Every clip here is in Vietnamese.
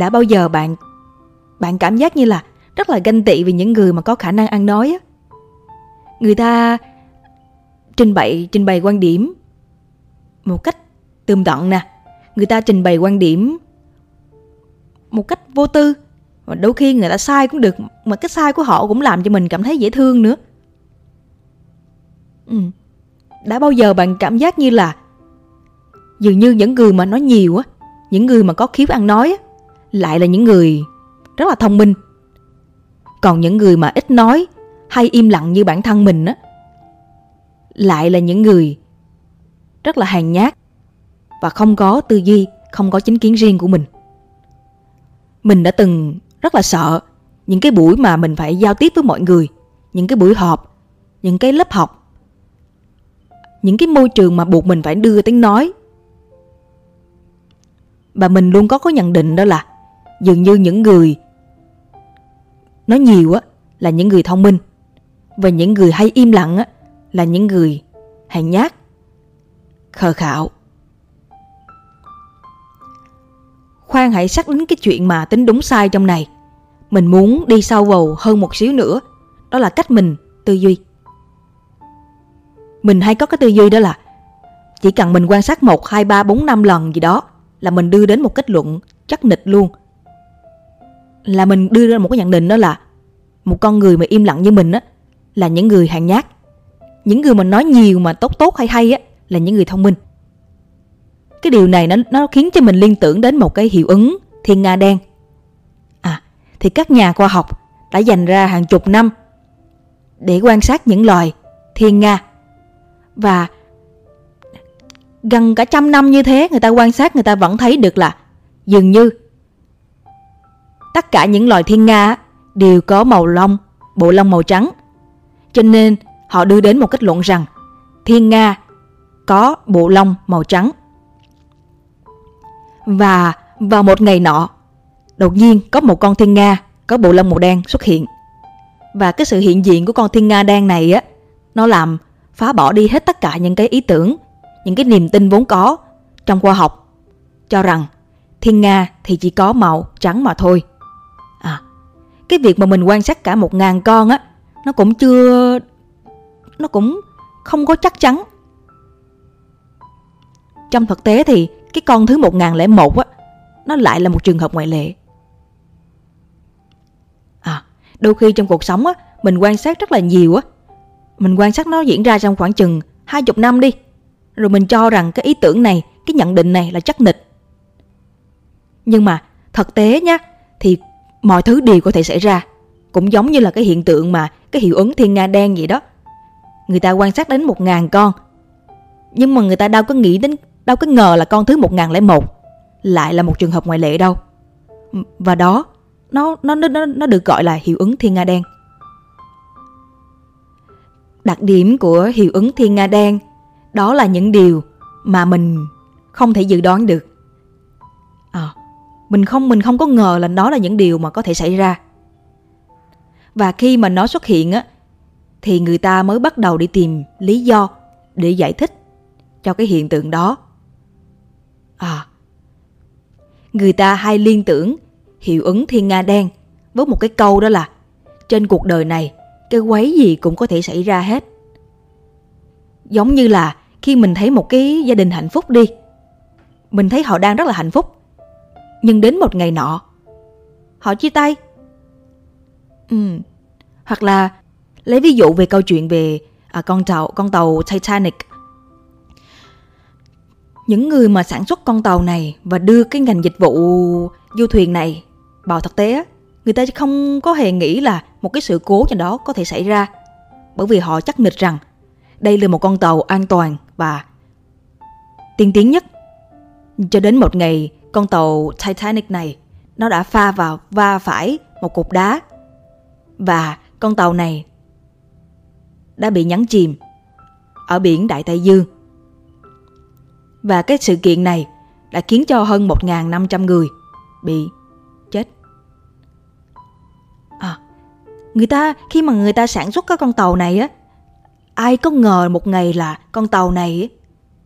đã bao giờ bạn bạn cảm giác như là rất là ganh tị vì những người mà có khả năng ăn nói á? Người ta trình bày trình bày quan điểm một cách tươm tận nè. Người ta trình bày quan điểm một cách vô tư. Và đôi khi người ta sai cũng được, mà cái sai của họ cũng làm cho mình cảm thấy dễ thương nữa. Ừ. đã bao giờ bạn cảm giác như là dường như những người mà nói nhiều á, những người mà có khiếu ăn nói á lại là những người rất là thông minh còn những người mà ít nói hay im lặng như bản thân mình á lại là những người rất là hèn nhát và không có tư duy, không có chính kiến riêng của mình. Mình đã từng rất là sợ những cái buổi mà mình phải giao tiếp với mọi người, những cái buổi họp, những cái lớp học, những cái môi trường mà buộc mình phải đưa tiếng nói. Và mình luôn có có nhận định đó là dường như những người nói nhiều á là những người thông minh và những người hay im lặng á là những người hèn nhát, khờ khạo. Khoan hãy xác đến cái chuyện mà tính đúng sai trong này. Mình muốn đi sâu vào hơn một xíu nữa. Đó là cách mình tư duy. Mình hay có cái tư duy đó là chỉ cần mình quan sát 1, 2, 3, 4, 5 lần gì đó là mình đưa đến một kết luận chắc nịch luôn. Là mình đưa ra một cái nhận định đó là một con người mà im lặng như mình á là những người hàng nhát. Những người mà nói nhiều mà tốt tốt hay hay á là những người thông minh. Cái điều này nó nó khiến cho mình liên tưởng đến một cái hiệu ứng thiên nga đen. À, thì các nhà khoa học đã dành ra hàng chục năm để quan sát những loài thiên nga. Và gần cả trăm năm như thế người ta quan sát người ta vẫn thấy được là dường như tất cả những loài thiên nga đều có màu lông, bộ lông màu trắng. Cho nên họ đưa đến một kết luận rằng thiên nga có bộ lông màu trắng. Và vào một ngày nọ, đột nhiên có một con thiên nga có bộ lông màu đen xuất hiện. Và cái sự hiện diện của con thiên nga đen này á, nó làm phá bỏ đi hết tất cả những cái ý tưởng, những cái niềm tin vốn có trong khoa học cho rằng thiên nga thì chỉ có màu trắng mà thôi. Cái việc mà mình quan sát cả một ngàn con á, nó cũng chưa, nó cũng không có chắc chắn. Trong thực tế thì cái con thứ 1001 á, nó lại là một trường hợp ngoại lệ. À, đôi khi trong cuộc sống á, mình quan sát rất là nhiều á. Mình quan sát nó diễn ra trong khoảng chừng 20 năm đi. Rồi mình cho rằng cái ý tưởng này, cái nhận định này là chắc nịch. Nhưng mà thực tế nhá, thì mọi thứ đều có thể xảy ra. Cũng giống như là cái hiện tượng mà cái hiệu ứng thiên nga đen vậy đó. Người ta quan sát đến một ngàn con. Nhưng mà người ta đâu có nghĩ đến đâu có ngờ là con thứ 1001 lại là một trường hợp ngoại lệ đâu. Và đó, nó nó nó nó được gọi là hiệu ứng thiên nga đen. Đặc điểm của hiệu ứng thiên nga đen đó là những điều mà mình không thể dự đoán được. Mình không mình không có ngờ là đó là những điều mà có thể xảy ra. Và khi mà nó xuất hiện á thì người ta mới bắt đầu đi tìm lý do để giải thích cho cái hiện tượng đó. À, người ta hay liên tưởng hiệu ứng thiên nga đen với một cái câu đó là trên cuộc đời này cái quấy gì cũng có thể xảy ra hết. Giống như là khi mình thấy một cái gia đình hạnh phúc đi, mình thấy họ đang rất là hạnh phúc. Nhưng đến một ngày nọ, họ chia tay. Ừ. Hoặc là lấy ví dụ về câu chuyện về à, con tàu con tàu Titanic những người mà sản xuất con tàu này và đưa cái ngành dịch vụ du thuyền này vào thực tế người ta không có hề nghĩ là một cái sự cố nào đó có thể xảy ra bởi vì họ chắc nịch rằng đây là một con tàu an toàn và tiên tiến nhất cho đến một ngày con tàu Titanic này nó đã pha vào va phải một cục đá. Và con tàu này đã bị nhấn chìm ở biển Đại Tây Dương. Và cái sự kiện này đã khiến cho hơn 1.500 người bị chết. À, người ta khi mà người ta sản xuất cái con tàu này á, ai có ngờ một ngày là con tàu này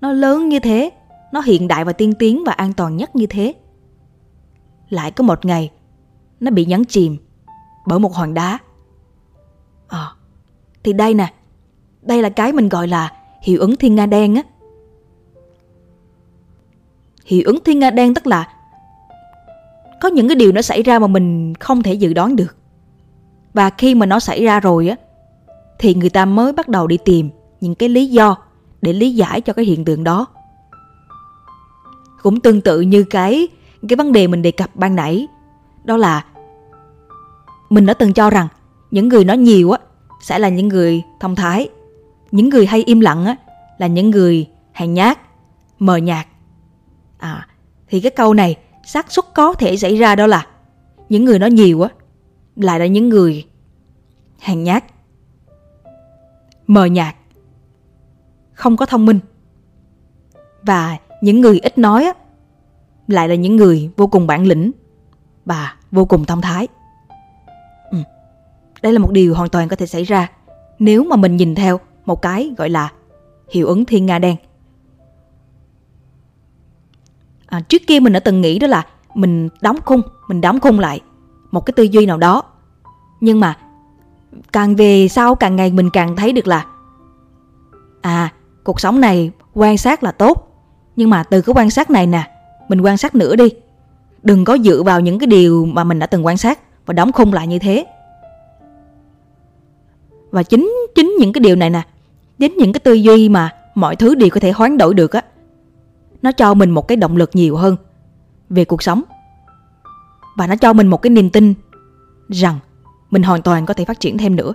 nó lớn như thế, nó hiện đại và tiên tiến và an toàn nhất như thế. lại có một ngày nó bị nhấn chìm bởi một hòn đá. À, thì đây nè, đây là cái mình gọi là hiệu ứng thiên nga đen á. Hiệu ứng thiên nga đen tức là có những cái điều nó xảy ra mà mình không thể dự đoán được. Và khi mà nó xảy ra rồi á thì người ta mới bắt đầu đi tìm những cái lý do để lý giải cho cái hiện tượng đó. Cũng tương tự như cái cái vấn đề mình đề cập ban nãy, đó là mình đã từng cho rằng những người nói nhiều á sẽ là những người thông thái, những người hay im lặng á là những người hèn nhát, mờ nhạt. À, thì cái câu này xác suất có thể xảy ra đó là những người nói nhiều á lại là những người hèn nhát, mờ nhạt, không có thông minh. Và những người ít nói á lại là những người vô cùng bản lĩnh và vô cùng thông thái. Ừ. Đây là một điều hoàn toàn có thể xảy ra nếu mà mình nhìn theo một cái gọi là hiệu ứng thiên nga đen. À, trước kia mình đã từng nghĩ đó là mình đóng khung, mình đóng khung lại một cái tư duy nào đó. Nhưng mà càng về sau càng ngày mình càng thấy được là à, cuộc sống này quan sát là tốt. Nhưng mà từ cái quan sát này nè, mình quan sát nữa đi. Đừng có dựa vào những cái điều mà mình đã từng quan sát và đóng khung lại như thế. Và chính chính những cái điều này nè, chính những cái tư duy mà mọi thứ đều có thể hoán đổi được á. Nó cho mình một cái động lực nhiều hơn về cuộc sống. Và nó cho mình một cái niềm tin rằng mình hoàn toàn có thể phát triển thêm nữa.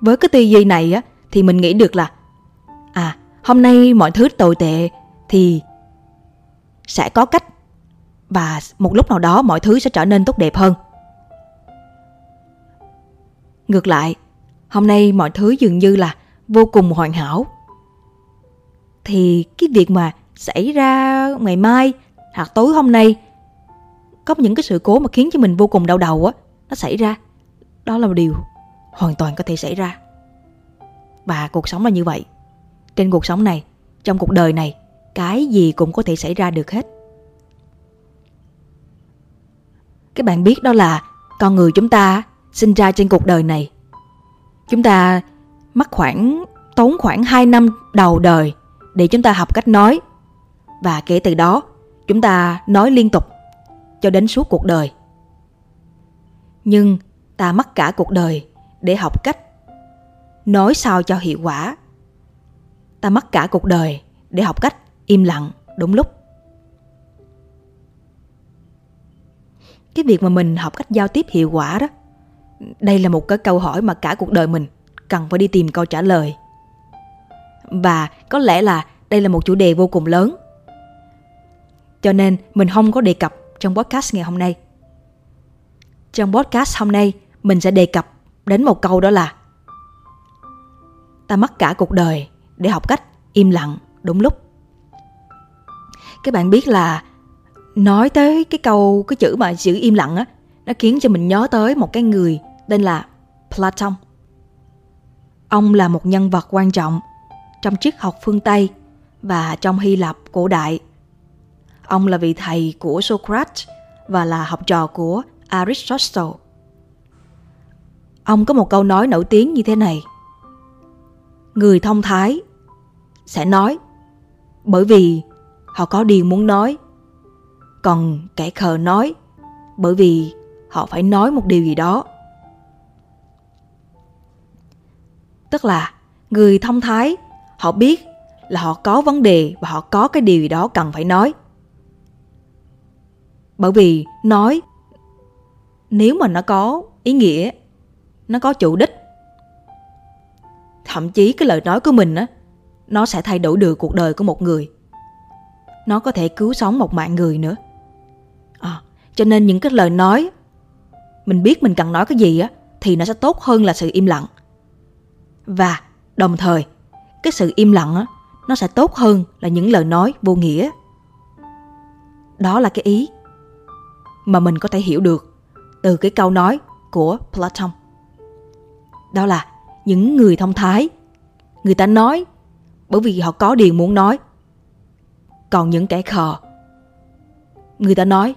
Với cái tư duy này á thì mình nghĩ được là à, hôm nay mọi thứ tồi tệ thì sẽ có cách và một lúc nào đó mọi thứ sẽ trở nên tốt đẹp hơn. Ngược lại, hôm nay mọi thứ dường như là vô cùng hoàn hảo. Thì cái việc mà xảy ra ngày mai hoặc tối hôm nay có những cái sự cố mà khiến cho mình vô cùng đau đầu á, nó xảy ra. Đó là một điều hoàn toàn có thể xảy ra. Và cuộc sống là như vậy. Trên cuộc sống này, trong cuộc đời này, cái gì cũng có thể xảy ra được hết. Các bạn biết đó là con người chúng ta sinh ra trên cuộc đời này. Chúng ta mất khoảng tốn khoảng 2 năm đầu đời để chúng ta học cách nói. Và kể từ đó, chúng ta nói liên tục cho đến suốt cuộc đời. Nhưng ta mất cả cuộc đời để học cách nói sao cho hiệu quả. Ta mất cả cuộc đời để học cách im lặng đúng lúc. Cái việc mà mình học cách giao tiếp hiệu quả đó, đây là một cái câu hỏi mà cả cuộc đời mình cần phải đi tìm câu trả lời. Và có lẽ là đây là một chủ đề vô cùng lớn. Cho nên mình không có đề cập trong podcast ngày hôm nay. Trong podcast hôm nay, mình sẽ đề cập đến một câu đó là Ta mất cả cuộc đời để học cách im lặng, đúng lúc các bạn biết là nói tới cái câu, cái chữ mà chữ im lặng á, nó khiến cho mình nhớ tới một cái người tên là Platon. Ông là một nhân vật quan trọng trong triết học phương Tây và trong Hy Lạp cổ đại. Ông là vị thầy của Socrates và là học trò của Aristotle. Ông có một câu nói nổi tiếng như thế này. Người thông thái sẽ nói bởi vì họ có điều muốn nói. Còn kẻ khờ nói bởi vì họ phải nói một điều gì đó. Tức là người thông thái họ biết là họ có vấn đề và họ có cái điều gì đó cần phải nói. Bởi vì nói nếu mà nó có ý nghĩa, nó có chủ đích thậm chí cái lời nói của mình á nó sẽ thay đổi được cuộc đời của một người. Nó có thể cứu sống một mạng người nữa. À, cho nên những cái lời nói mình biết mình cần nói cái gì á thì nó sẽ tốt hơn là sự im lặng. Và đồng thời cái sự im lặng á nó sẽ tốt hơn là những lời nói vô nghĩa. Đó là cái ý mà mình có thể hiểu được từ cái câu nói của Platon. Đó là những người thông thái người ta nói bởi vì họ có điều muốn nói. Còn những kẻ khờ, người ta nói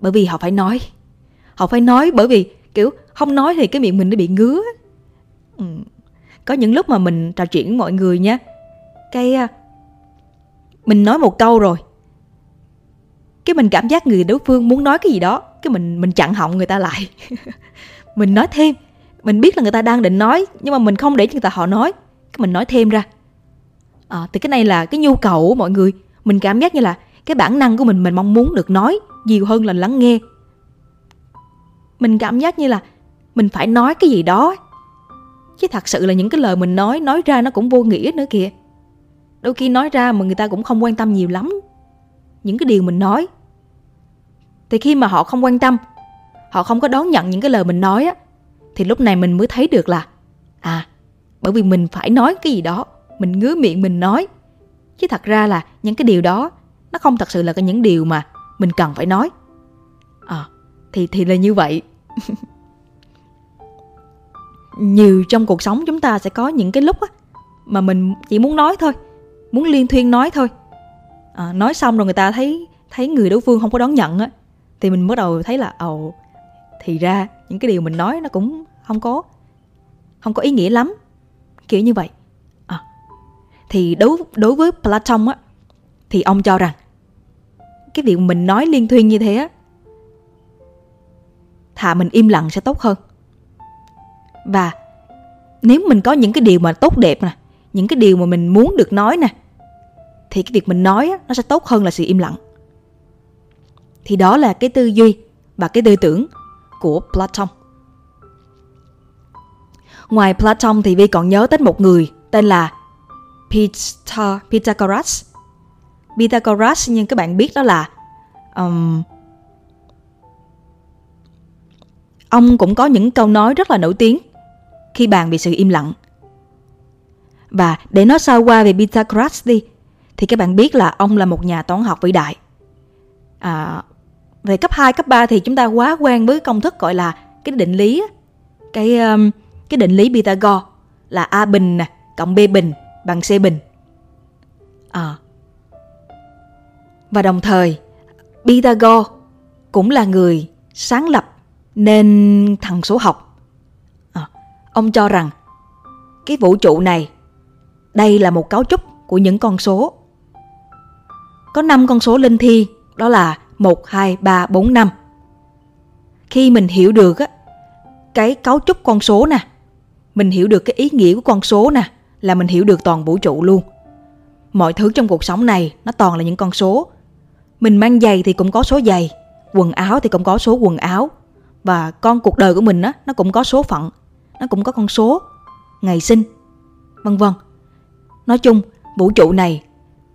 bởi vì họ phải nói. Họ phải nói bởi vì, kiểu, không nói thì cái miệng mình nó bị ngứa. Ừ. có những lúc mà mình trò chuyện với mọi người nha, cái à, mình nói một câu rồi, cái mình cảm giác người đối phương muốn nói cái gì đó, cái mình mình chặn họng người ta lại. Mình nói thêm, mình biết là người ta đang định nói, nhưng mà mình không để cho người ta họ nói, cái mình nói thêm ra à, thì cái này là cái nhu cầu của mọi người. Mình cảm giác như là cái bản năng của mình mình mong muốn được nói nhiều hơn là lắng nghe. Mình cảm giác như là mình phải nói cái gì đó. Chứ thật sự là những cái lời mình nói nói ra nó cũng vô nghĩa nữa kìa. Đôi khi nói ra mà người ta cũng không quan tâm nhiều lắm những cái điều mình nói. Thì khi mà họ không quan tâm họ không có đón nhận những cái lời mình nói á thì lúc này mình mới thấy được là à bởi vì mình phải nói cái gì đó mình ngứa miệng mình nói. Chứ thật ra là những cái điều đó nó không thật sự là cái những điều mà mình cần phải nói. À thì thì là như vậy. Nhiều trong cuộc sống chúng ta sẽ có những cái lúc á mà mình chỉ muốn nói thôi muốn liên thuyên nói thôi. À, nói xong rồi người ta thấy thấy người đối phương không có đón nhận á thì mình bắt đầu thấy là ồ thì ra những cái điều mình nói nó cũng không có không có ý nghĩa lắm. Kiểu như vậy thì đối đối với Platon á thì ông cho rằng cái việc mình nói liên thuyên như thế á thà mình im lặng sẽ tốt hơn và nếu mình có những cái điều mà tốt đẹp nè những cái điều mà mình muốn được nói nè thì cái việc mình nói á, nó sẽ tốt hơn là sự im lặng thì đó là cái tư duy và cái tư tưởng của Platon. Ngoài Platon thì Vi còn nhớ tới một người tên là Pythagoras. Pythagoras nhưng các bạn biết đó là um, ông cũng có những câu nói rất là nổi tiếng khi bàn về sự im lặng. Và để nói sơ qua về Pythagoras đi thì các bạn biết là ông là một nhà toán học vĩ đại. À, về cấp 2, cấp 3 thì chúng ta quá quen với công thức gọi là cái định lý cái um, cái định lý Pythagore là a bình nè cộng b bình bằng xe bình. À. Và đồng thời Pythagore cũng là người sáng lập nên thằng số học. À, ông cho rằng cái vũ trụ này đây là một cấu trúc của những con số. Có 5 con số linh thi đó là 1, 2, 3, 4, 5. Khi mình hiểu được á, cái cấu trúc con số nè, mình hiểu được cái ý nghĩa của con số nè, là mình hiểu được toàn vũ trụ luôn. Mọi thứ trong cuộc sống này nó toàn là những con số. Mình mang giày thì cũng có số giày, quần áo thì cũng có số quần áo. Và con cuộc đời của mình á, nó cũng có số phận, nó cũng có con số, ngày sinh, vân vân. Nói chung, vũ trụ này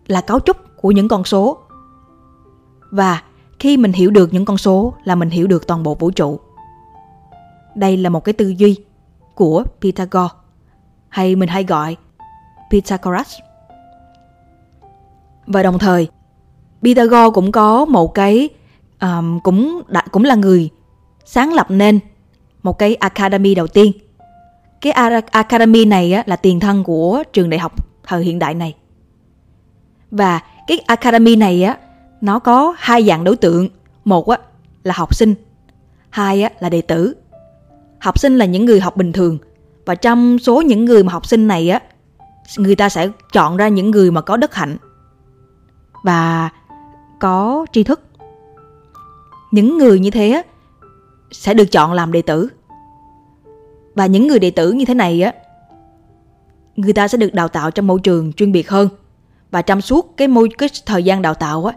là cấu trúc của những con số. Và khi mình hiểu được những con số là mình hiểu được toàn bộ vũ trụ. Đây là một cái tư duy của Pythagore, hay mình hay gọi Pythagoras. Và đồng thời, Pythagore cũng có một cái um, cũng đã, cũng là người sáng lập nên một cái academy đầu tiên. Cái academy này á, là tiền thân của trường đại học thời hiện đại này. Và cái academy này á nó có hai dạng đối tượng một á là học sinh hai á là đệ tử học sinh là những người học bình thường và trong số những người mà học sinh này á người ta sẽ chọn ra những người mà có đức hạnh và có tri thức. Những người như thế á sẽ được chọn làm đệ tử. Và những người đệ tử như thế này á người ta sẽ được đào tạo trong môi trường chuyên biệt hơn. Và trong suốt cái môi cái thời gian đào tạo á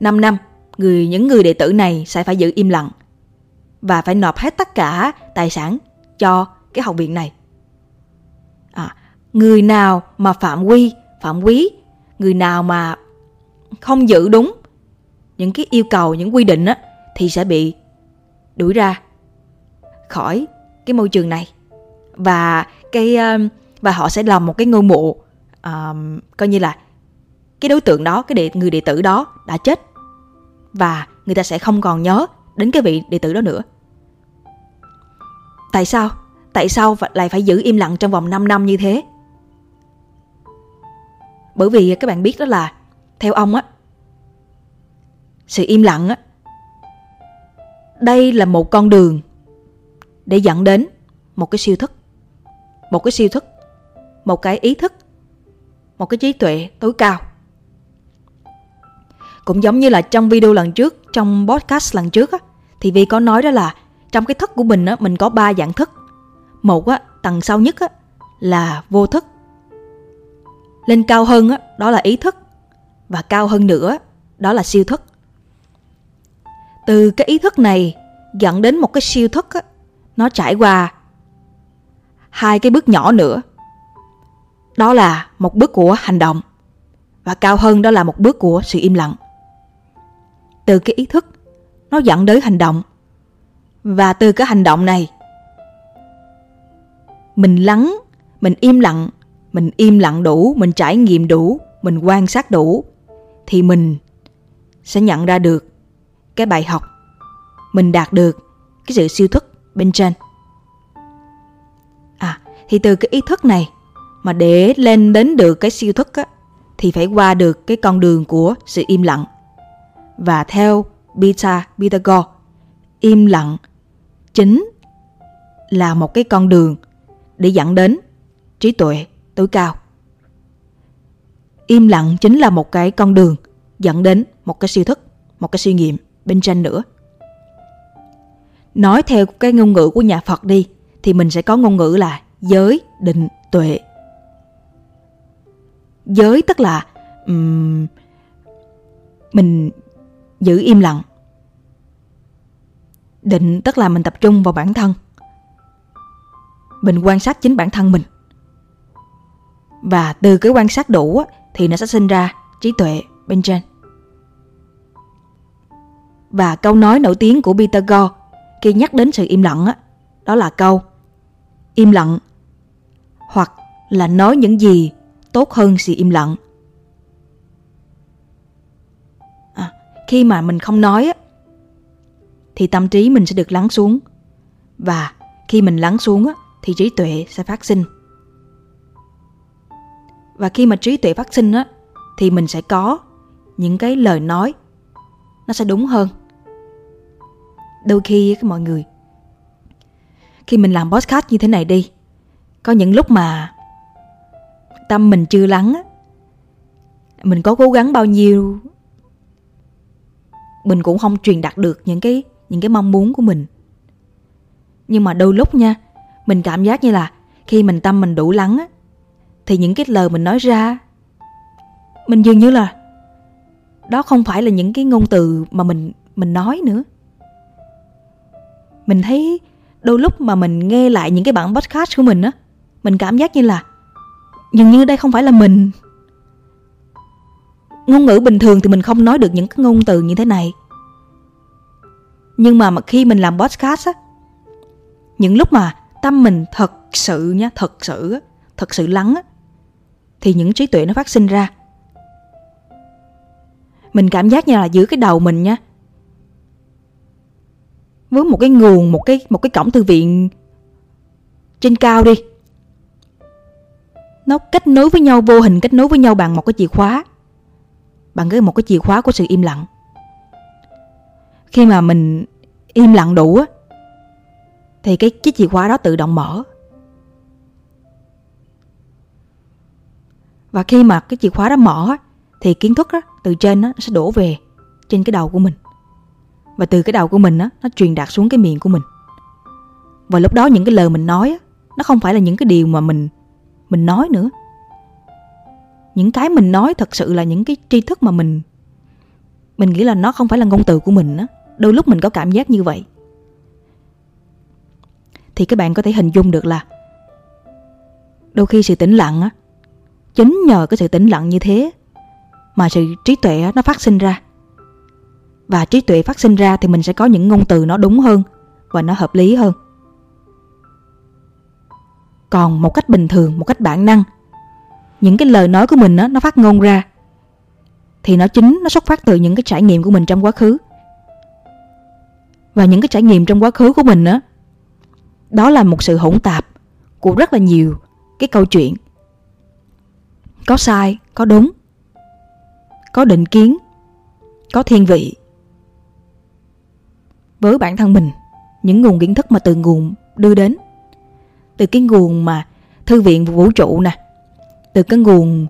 5 năm, người những người đệ tử này sẽ phải giữ im lặng và phải nộp hết tất cả tài sản cho cái học viện này. À, người nào mà phạm quy, phạm quý, người nào mà không giữ đúng những cái yêu cầu, những quy định á thì sẽ bị đuổi ra khỏi cái môi trường này và cái ờ, và họ sẽ làm một cái ngôi mộ um, coi như là cái đối tượng đó cái đệ, người đệ tử đó đã chết và người ta sẽ không còn nhớ đến cái vị đệ tử đó nữa. Tại sao? Tại sao lại phải giữ im lặng trong vòng 5 năm như thế? Bởi vì các bạn biết đó là, theo ông á, sự im lặng á, đây là một con đường để dẫn đến một cái siêu thức, một cái siêu thức, một cái ý thức, một cái trí tuệ tối cao cũng giống như là trong video lần trước, trong podcast lần trước á, thì vi có nói đó là trong cái thức của mình á, mình có ba dạng thức một á tầng sâu nhất á là vô thức. Lên cao hơn á đó là ý thức. Và cao hơn nữa đó là siêu thức. Từ cái ý thức này dẫn đến một cái siêu thức á, nó trải qua hai cái bước nhỏ nữa. Đó là một bước của hành động. Và cao hơn đó là một bước của sự im lặng. Từ cái ý thức nó dẫn đến hành động. Và từ cái hành động này mình lắng mình im lặng mình im lặng đủ mình trải nghiệm đủ mình quan sát đủ thì mình sẽ nhận ra được cái bài học. Mình đạt được cái sự siêu thức bên trên. À thì từ cái ý thức này mà để lên đến được cái siêu thức á, thì phải qua được cái con đường của sự im lặng. Và theo Beta Pythagore im lặng chính là một cái con đường để dẫn đến. Trí tuệ tối cao. Im lặng chính là một cái con đường dẫn đến một cái siêu thức một cái suy nghiệm bên trên nữa. Nói theo cái ngôn ngữ của nhà phật đi thì mình sẽ có ngôn ngữ là giới định tuệ. Giới tức là um, mình giữ im lặng. Định tức là mình tập trung vào bản thân mình quan sát chính bản thân mình. Và từ cái quan sát đủ thì nó sẽ sinh ra trí tuệ bên trên. Và câu nói nổi tiếng của Peter Gore khi nhắc đến sự im lặng đó là câu im lặng hoặc là nói những gì tốt hơn sự im lặng. À, khi mà mình không nói thì tâm trí mình sẽ được lắng xuống. Và khi mình lắng xuống thì trí tuệ sẽ phát sinh. Và khi mà trí tuệ phát sinh á, thì mình sẽ có những cái lời nói nó sẽ đúng hơn. Đôi khi các mọi người, khi mình làm podcast như thế này đi, có những lúc mà tâm mình chưa lắng á, mình có cố gắng bao nhiêu, mình cũng không truyền đạt được những cái những cái mong muốn của mình. Nhưng mà đôi lúc nha mình cảm giác như là khi mình tâm mình đủ lắng á, thì những cái lời mình nói ra, mình dường như là đó không phải là những cái ngôn từ mà mình mình nói nữa. Mình thấy đôi lúc mà mình nghe lại những cái bản podcast của mình á, mình cảm giác như là dường như đây không phải là mình. Ngôn ngữ bình thường thì mình không nói được những cái ngôn từ như thế này. Nhưng mà khi mình làm podcast á, những lúc mà tâm mình thật sự nha, thật sự thật sự lắng thì những trí tuệ nó phát sinh ra. Mình cảm giác như là giữa cái đầu mình nha. Với một cái nguồn một cái một cái cổng thư viện trên cao đi. Nó kết nối với nhau vô hình kết nối với nhau bằng một cái chìa khóa bằng cái một cái chìa khóa của sự im lặng. Khi mà mình im lặng đủ á thì cái chiếc chìa khóa đó tự động mở. Và khi mà cái chìa khóa đó mở thì kiến thức đó, từ trên nó sẽ đổ về trên cái đầu của mình. Và từ cái đầu của mình đó, nó truyền đạt xuống cái miệng của mình. Và lúc đó những cái lời mình nói nó không phải là những cái điều mà mình mình nói nữa. Những cái mình nói thật sự là những cái tri thức mà mình mình nghĩ là nó không phải là ngôn từ của mình á. Đôi lúc mình có cảm giác như vậy thì các bạn có thể hình dung được là đôi khi sự tĩnh lặng á chính nhờ cái sự tĩnh lặng như thế mà sự trí tuệ nó phát sinh ra. Và trí tuệ phát sinh ra thì mình sẽ có những ngôn từ nó đúng hơn và nó hợp lý hơn. Còn một cách bình thường một cách bản năng những cái lời nói của mình á, nó phát ngôn ra thì nó chính nó xuất phát từ những cái trải nghiệm của mình trong quá khứ. Và những cái trải nghiệm trong quá khứ của mình á đó là một sự hỗn tạp của rất là nhiều cái câu chuyện. Có sai, có đúng, có định kiến, có thiên vị. Với bản thân mình, những nguồn kiến thức mà từ nguồn đưa đến, từ cái nguồn mà thư viện vũ trụ nè, từ cái nguồn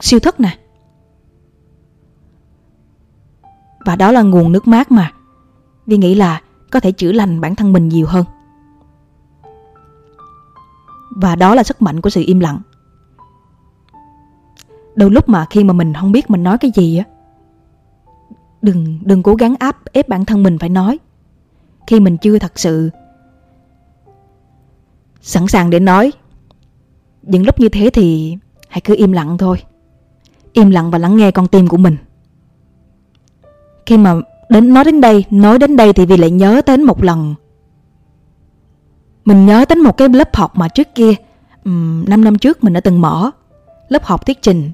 siêu thức nè. Và đó là nguồn nước mát mà, vì nghĩ là có thể chữa lành bản thân mình nhiều hơn. Và đó là sức mạnh của sự im lặng. Đôi lúc mà khi mà mình không biết mình nói cái gì á, đừng đừng cố gắng áp ép bản thân mình phải nói. Khi mình chưa thật sự sẵn sàng để nói. Những lúc như thế thì hãy cứ im lặng thôi. Im lặng và lắng nghe con tim của mình. Khi mà đến nói đến đây, nói đến đây thì vì lại nhớ đến một lần. Mình nhớ đến một cái lớp học mà trước kia, um, 5 năm trước mình đã từng mở, lớp học thuyết trình.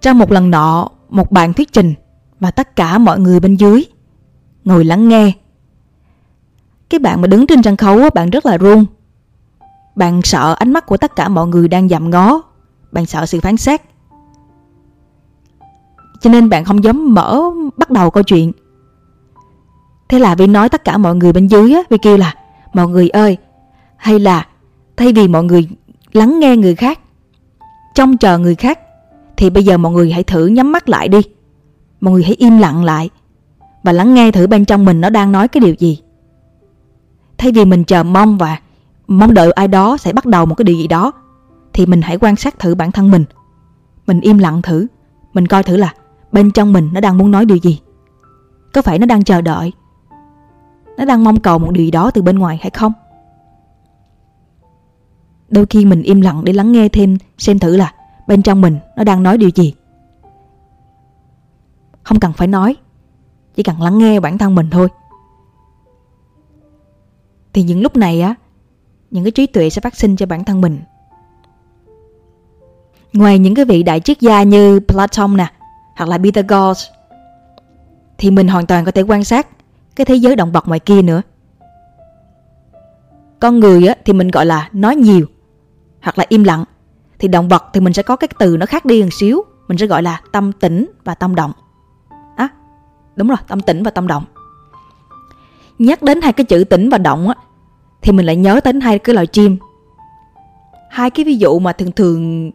Trong một lần nọ, một bạn thuyết trình và tất cả mọi người bên dưới ngồi lắng nghe. Cái bạn mà đứng trên sân khấu bạn rất là run. Bạn sợ ánh mắt của tất cả mọi người đang dằm ngó, bạn sợ sự phán xét. Cho nên bạn không dám mở bắt đầu câu chuyện Thế là Vi nói tất cả mọi người bên dưới á Vi kêu là Mọi người ơi, Hay là thay vì mọi người lắng nghe người khác, Trông chờ người khác, Thì bây giờ mọi người hãy thử nhắm mắt lại đi. Mọi người hãy im lặng lại Và lắng nghe thử bên trong mình nó đang nói cái điều gì. Thay vì mình chờ mong và mong đợi ai đó sẽ bắt đầu một cái điều gì đó, Thì mình hãy quan sát thử bản thân mình. Mình im lặng thử, Mình coi thử là bên trong mình nó đang muốn nói điều gì. Có phải nó đang chờ đợi? Nó đang mong cầu một điều gì đó từ bên ngoài hay không? Đôi khi mình im lặng để lắng nghe thêm, xem thử là bên trong mình nó đang nói điều gì. Không cần phải nói, chỉ cần lắng nghe bản thân mình thôi. Thì những lúc này á, những cái trí tuệ sẽ phát sinh cho bản thân mình. Ngoài những cái vị đại triết gia như Platon nè, hoặc là Pythagoras, thì mình hoàn toàn có thể quan sát cái thế giới động vật ngoài kia nữa. Con người á, thì mình gọi là nói nhiều hoặc là im lặng. Thì động vật thì mình sẽ có cái từ nó khác đi một xíu. Mình sẽ gọi là tâm tĩnh và tâm động. Á, à, đúng rồi, tâm tĩnh và tâm động. Nhắc đến hai cái chữ tĩnh và động á, thì mình lại nhớ đến hai cái loài chim. Hai cái ví dụ mà thường thường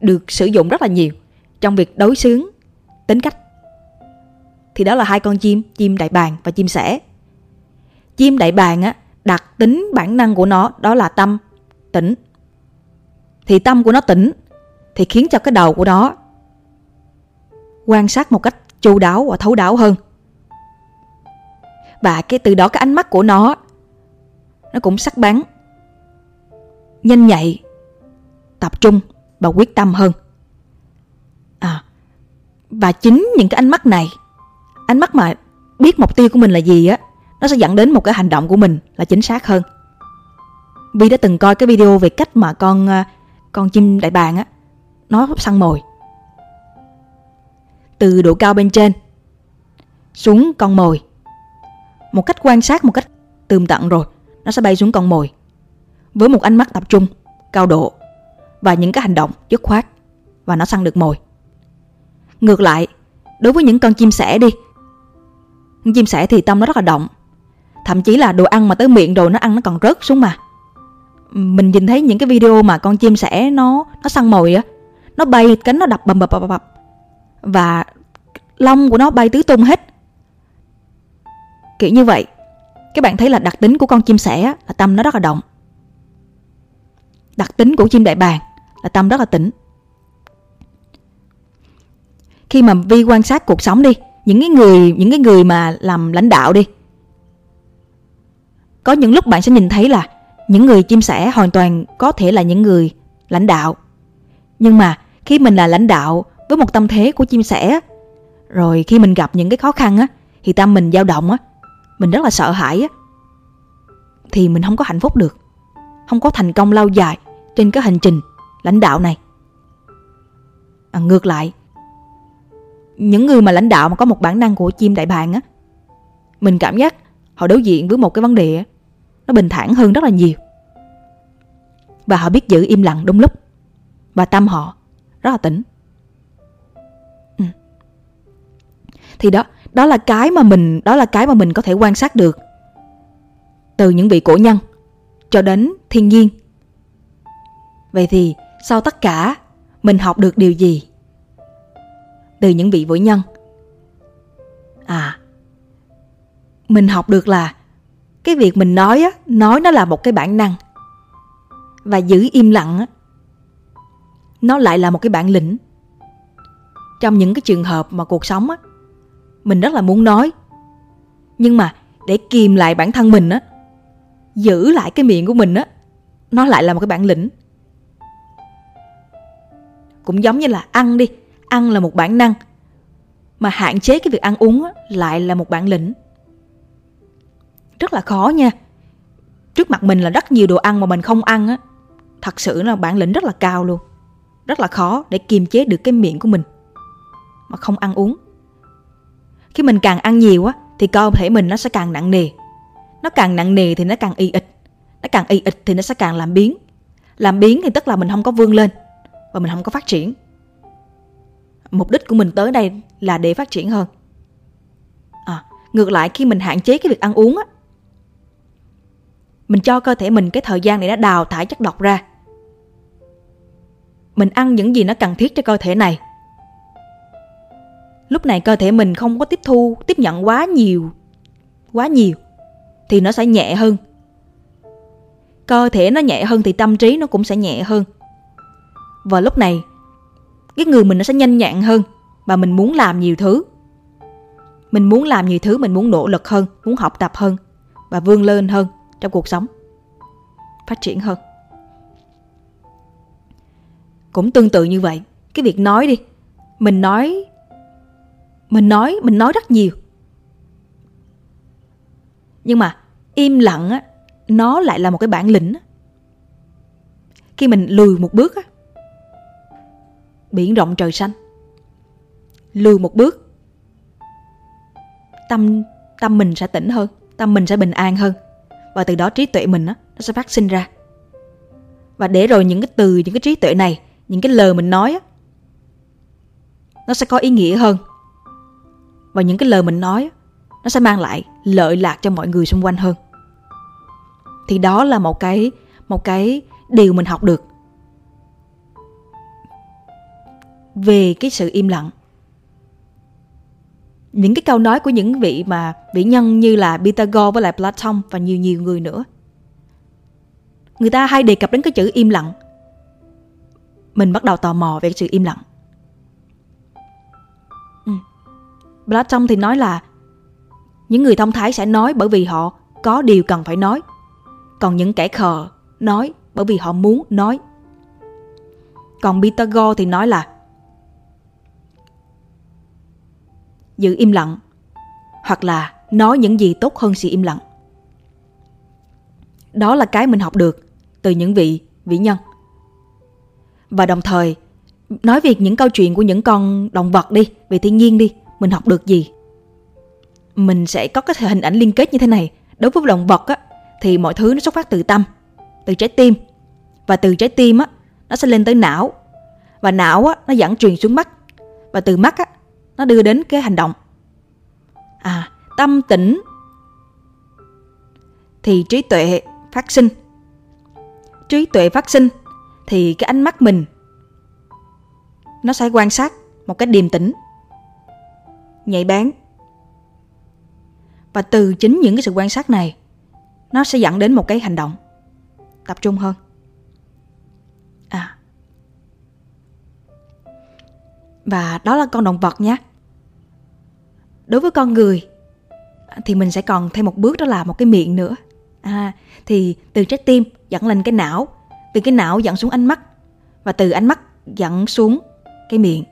được sử dụng rất là nhiều trong việc đối xướng tính cách thì đó là hai con chim chim đại bàng và chim sẻ. Chim đại bàng á, đặc tính bản năng của nó đó là tâm tỉnh thì tâm của nó tỉnh thì khiến cho cái đầu của nó quan sát một cách chu đáo và thấu đáo hơn. Và cái từ đó, cái ánh mắt của nó nó cũng sắc bén, nhanh nhạy, tập trung và quyết tâm hơn. À và chính những cái ánh mắt này ánh mắt mà biết mục tiêu của mình là gì á nó sẽ dẫn đến một cái hành động của mình là chính xác hơn. Vi đã từng coi cái video về cách mà con à, con chim đại bàng á nó săn mồi. Từ độ cao bên trên xuống con mồi. Một cách quan sát một cách tường tận rồi nó sẽ bay xuống con mồi với một ánh mắt tập trung cao độ và những cái hành động dứt khoát và nó săn được mồi. Ngược lại, đối với những con chim sẻ đi. Chim sẻ thì tâm nó rất là động. Thậm chí là đồ ăn mà tới miệng rồi nó ăn nó còn rớt xuống mà. Mình nhìn thấy những cái video mà con chim sẻ nó nó săn mồi á, nó bay cánh nó đập bầm bập bập bập và lông của nó bay tứ tung hết. Kiểu như vậy, các bạn thấy là đặc tính của con chim sẻ là tâm nó rất là động. Đặc tính của chim đại bàng là tâm rất là tĩnh khi mà vi quan sát cuộc sống đi những cái người những cái người mà làm lãnh đạo đi. Có những lúc bạn sẽ nhìn thấy là những người chim sẻ hoàn toàn có thể là những người lãnh đạo. Nhưng mà khi mình là lãnh đạo với một tâm thế của chim sẻ rồi khi mình gặp những cái khó khăn á thì tâm mình dao động á mình rất là sợ hãi á thì mình không có hạnh phúc được. Không có thành công lâu dài trên cái hành trình lãnh đạo này. À, ngược lại những người mà lãnh đạo mà có một bản năng của chim đại bàng á, mình cảm giác họ đối diện với một cái vấn đề nó bình thản hơn rất là nhiều. Và họ biết giữ im lặng đúng lúc. Và tâm họ rất là tĩnh ừ. thì đó đó là cái mà mình, đó là cái mà mình có thể quan sát được. Từ những vị cổ nhân cho đến thiên nhiên. Vậy thì sau tất cả, mình học được điều gì? Từ những vị vũ nhân. À mình học được là cái việc mình nói á, nói nó là một cái bản năng. Và giữ im lặng á, nó lại là một cái bản lĩnh. Trong những cái trường hợp mà cuộc sống á, mình rất là muốn nói. Nhưng mà để kìm lại bản thân mình á, giữ lại cái miệng của mình á, nó lại là một cái bản lĩnh. Cũng giống như là ăn đi ăn là một bản năng, mà hạn chế cái việc ăn uống lại là một bản lĩnh. Rất là khó nha. Trước mặt mình là rất nhiều đồ ăn mà mình không ăn á, thật sự là bản lĩnh rất là cao luôn. Rất là khó để kiềm chế được cái miệng của mình mà không ăn uống. Khi mình càng ăn nhiều á, thì cơ thể mình nó sẽ càng nặng nề. Nó càng nặng nề thì nó càng y ịch. Nó càng y ịch thì nó sẽ càng làm biến. Làm biến thì tức là mình không có vươn lên và mình không có phát triển mục đích của mình tới đây là để phát triển hơn. À, ngược lại khi mình hạn chế cái việc ăn uống á mình cho cơ thể mình cái thời gian để nó đào thải chất độc ra. Mình ăn những gì nó cần thiết cho cơ thể này. Lúc này cơ thể mình không có tiếp thu tiếp nhận quá nhiều quá nhiều thì nó sẽ nhẹ hơn. Cơ thể nó nhẹ hơn thì tâm trí nó cũng sẽ nhẹ hơn. Và lúc này cái người mình nó sẽ nhanh nhẹn hơn và mình muốn làm nhiều thứ. Mình muốn làm nhiều thứ, mình muốn nỗ lực hơn, muốn học tập hơn và vươn lên hơn trong cuộc sống, phát triển hơn. Cũng tương tự như vậy, cái việc nói đi, mình nói mình nói mình nói rất nhiều. Nhưng mà im lặng á, nó lại là một cái bản lĩnh khi mình lùi một bước á biển rộng trời xanh. Lùi một bước, tâm tâm mình sẽ tỉnh hơn, tâm mình sẽ bình an hơn. Và từ đó trí tuệ mình á, nó sẽ phát sinh ra. Và để rồi những cái từ, những cái trí tuệ này, những cái lời mình nói á, nó sẽ có ý nghĩa hơn. Và những cái lời mình nói nó sẽ mang lại lợi lạc cho mọi người xung quanh hơn. Thì đó là một cái một cái điều mình học được. Về cái sự im lặng. Những cái câu nói của những vị mà vị nhân như là Pythagore với lại Platon và nhiều nhiều người nữa. Người ta hay đề cập đến cái chữ im lặng. Mình bắt đầu tò mò về cái sự im lặng. Ừ. Platon thì nói là những người thông thái sẽ nói bởi vì họ có điều cần phải nói. Còn những kẻ khờ nói bởi vì họ muốn nói. Còn Pythagore thì nói là giữ im lặng hoặc là nói những gì tốt hơn sự im lặng. Đó là cái mình học được từ những vị vĩ nhân. Và đồng thời nói về những câu chuyện của những con động vật đi, về thiên nhiên đi, mình học được gì? Mình sẽ có cái hình ảnh liên kết như thế này. Đối với động vật á, thì mọi thứ nó xuất phát từ tâm, từ trái tim. Và từ trái tim á, nó sẽ lên tới não. Và não á, nó dẫn truyền xuống mắt. Và từ mắt á, nó đưa đến cái hành động. À tâm tĩnh thì trí tuệ phát sinh. Trí tuệ phát sinh thì cái ánh mắt mình nó sẽ quan sát một cách điềm tĩnh, nhạy bén. Và từ chính những cái sự quan sát này, nó sẽ dẫn đến một cái hành động tập trung hơn. À. Và đó là con động vật nhé đối với con người thì mình sẽ còn thêm một bước đó là một cái miệng nữa. À, thì từ trái tim dẫn lên cái não từ cái não dẫn xuống ánh mắt và từ ánh mắt dẫn xuống cái miệng.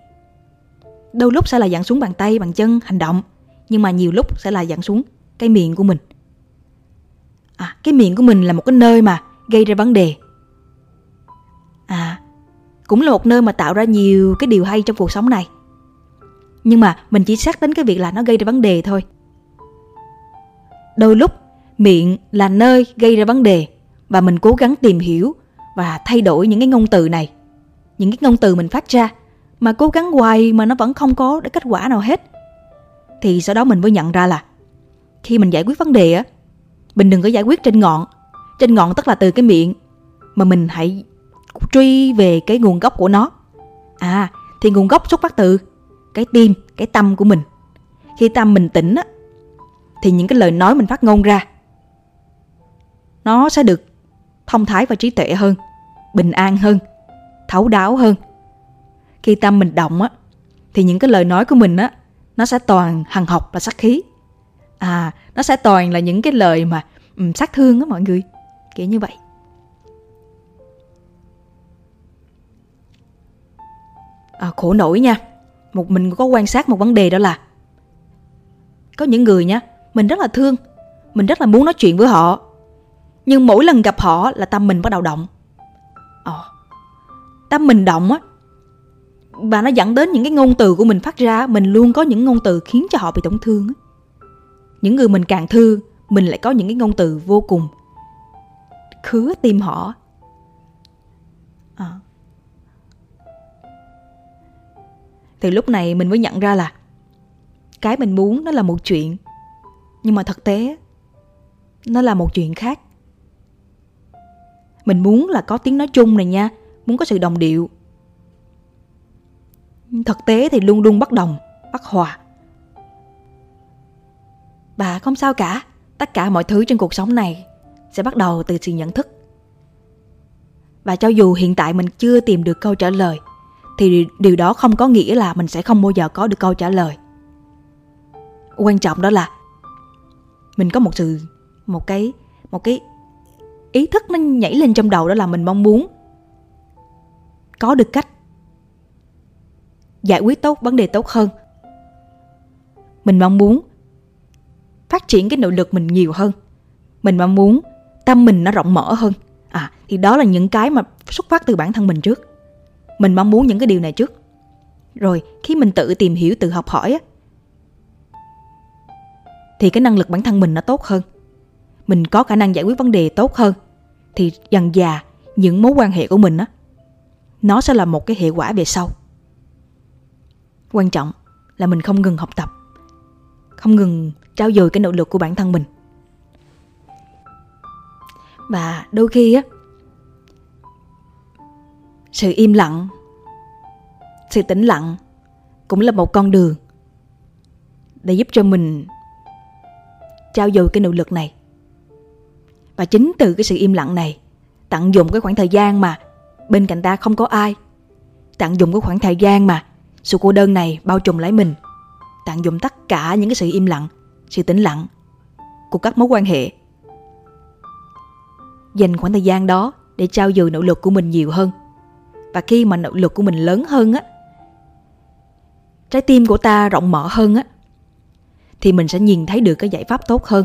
Đôi lúc sẽ là dẫn xuống bàn tay bàn chân hành động nhưng mà nhiều lúc sẽ là dẫn xuống cái miệng của mình. À cái miệng của mình là một cái nơi mà gây ra vấn đề. À cũng là một nơi mà tạo ra nhiều cái điều hay trong cuộc sống này nhưng mà mình chỉ xác đến cái việc là nó gây ra vấn đề thôi đôi lúc miệng là nơi gây ra vấn đề và mình cố gắng tìm hiểu và thay đổi những cái ngôn từ này những cái ngôn từ mình phát ra mà cố gắng hoài mà nó vẫn không có kết quả nào hết thì sau đó mình mới nhận ra là khi mình giải quyết vấn đề á, mình đừng có giải quyết trên ngọn. Trên ngọn tức là từ cái miệng mà mình hãy truy về cái nguồn gốc của nó. À, thì nguồn gốc xuất phát từ cái tim, cái tâm của mình. Khi tâm mình tỉnh á, thì những cái lời nói mình phát ngôn ra nó sẽ được thông thái và trí tuệ hơn, bình an hơn, thấu đáo hơn. Khi tâm mình động á, thì những cái lời nói của mình á, nó sẽ toàn hằng học và sắc khí. À, nó sẽ toàn là những cái lời mà um, sát thương á mọi người, kiểu như vậy. À, khổ nổi nha. Một mình có quan sát một vấn đề đó là có những người nhá mình rất là thương, mình rất là muốn nói chuyện với họ nhưng mỗi lần gặp họ là tâm mình bắt đầu động. Ờ tâm mình động á và nó dẫn đến những cái ngôn từ của mình phát ra mình luôn có những ngôn từ khiến cho họ bị tổn thương á. Những người mình càng thương mình lại có những cái ngôn từ vô cùng khứa tim họ. Thì lúc này mình mới nhận ra là cái mình muốn nó là một chuyện. Nhưng mà thực tế, nó là một chuyện khác. Mình muốn là có tiếng nói chung này nha, Muốn có sự đồng điệu. Thực tế thì luôn luôn bất đồng, Bất hòa. Bà không sao cả, Tất cả mọi thứ trên cuộc sống này Sẽ bắt đầu từ sự nhận thức. Và cho dù hiện tại mình chưa tìm được câu trả lời thì điều đó không có nghĩa là mình sẽ không bao giờ có được câu trả lời. Quan trọng đó là Mình có một sự, Một cái Một cái ý thức nó nhảy lên trong đầu đó là mình mong muốn có được cách giải quyết tốt vấn đề tốt hơn. Mình mong muốn phát triển cái nội lực mình nhiều hơn. Mình mong muốn tâm mình nó rộng mở hơn. À thì đó là những cái mà xuất phát từ bản thân mình trước mình mong muốn những cái điều này trước. Rồi, khi mình tự tìm hiểu, tự học hỏi á, thì cái năng lực bản thân mình nó tốt hơn. Mình có khả năng giải quyết vấn đề tốt hơn, thì dần già những mối quan hệ của mình á, nó sẽ là một cái hệ quả về sau. Quan trọng là mình không ngừng học tập, không ngừng trao dồi cái nỗ lực của bản thân mình. Và đôi khi á sự im lặng sự tĩnh lặng cũng là một con đường để giúp cho mình trao dồi cái nỗ lực này và chính từ cái sự im lặng này, tận dụng cái khoảng thời gian mà bên cạnh ta không có ai. Tận dụng cái khoảng thời gian mà sự cô đơn này bao trùm lấy mình. Tận dụng tất cả những cái sự im lặng, sự tĩnh lặng của các mối quan hệ. Dành khoảng thời gian đó để trao dồi nỗ lực của mình nhiều hơn. Và khi mà nội lực của mình lớn hơn á, trái tim của ta rộng mở hơn á, thì mình sẽ nhìn thấy được cái giải pháp tốt hơn.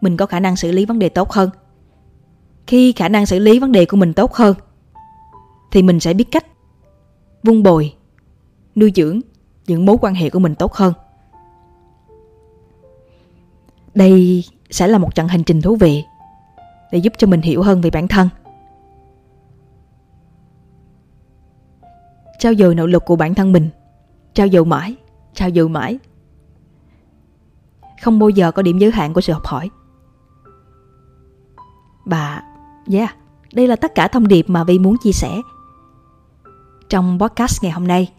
Mình có khả năng xử lý vấn đề tốt hơn. Khi khả năng xử lý vấn đề của mình tốt hơn thì mình sẽ biết cách vun bồi nuôi dưỡng những mối quan hệ của mình tốt hơn. Đây sẽ là một trận hành trình thú vị để giúp cho mình hiểu hơn về bản thân. Trao dồi nỗ lực của bản thân mình trao dồi mãi trao dồi mãi không bao giờ có điểm giới hạn của sự học hỏi và Yeah, đây là tất cả thông điệp mà Vi muốn chia sẻ trong podcast ngày hôm nay.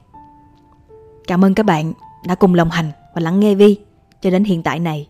Cảm ơn các bạn đã cùng đồng hành và lắng nghe Vi cho đến hiện tại này.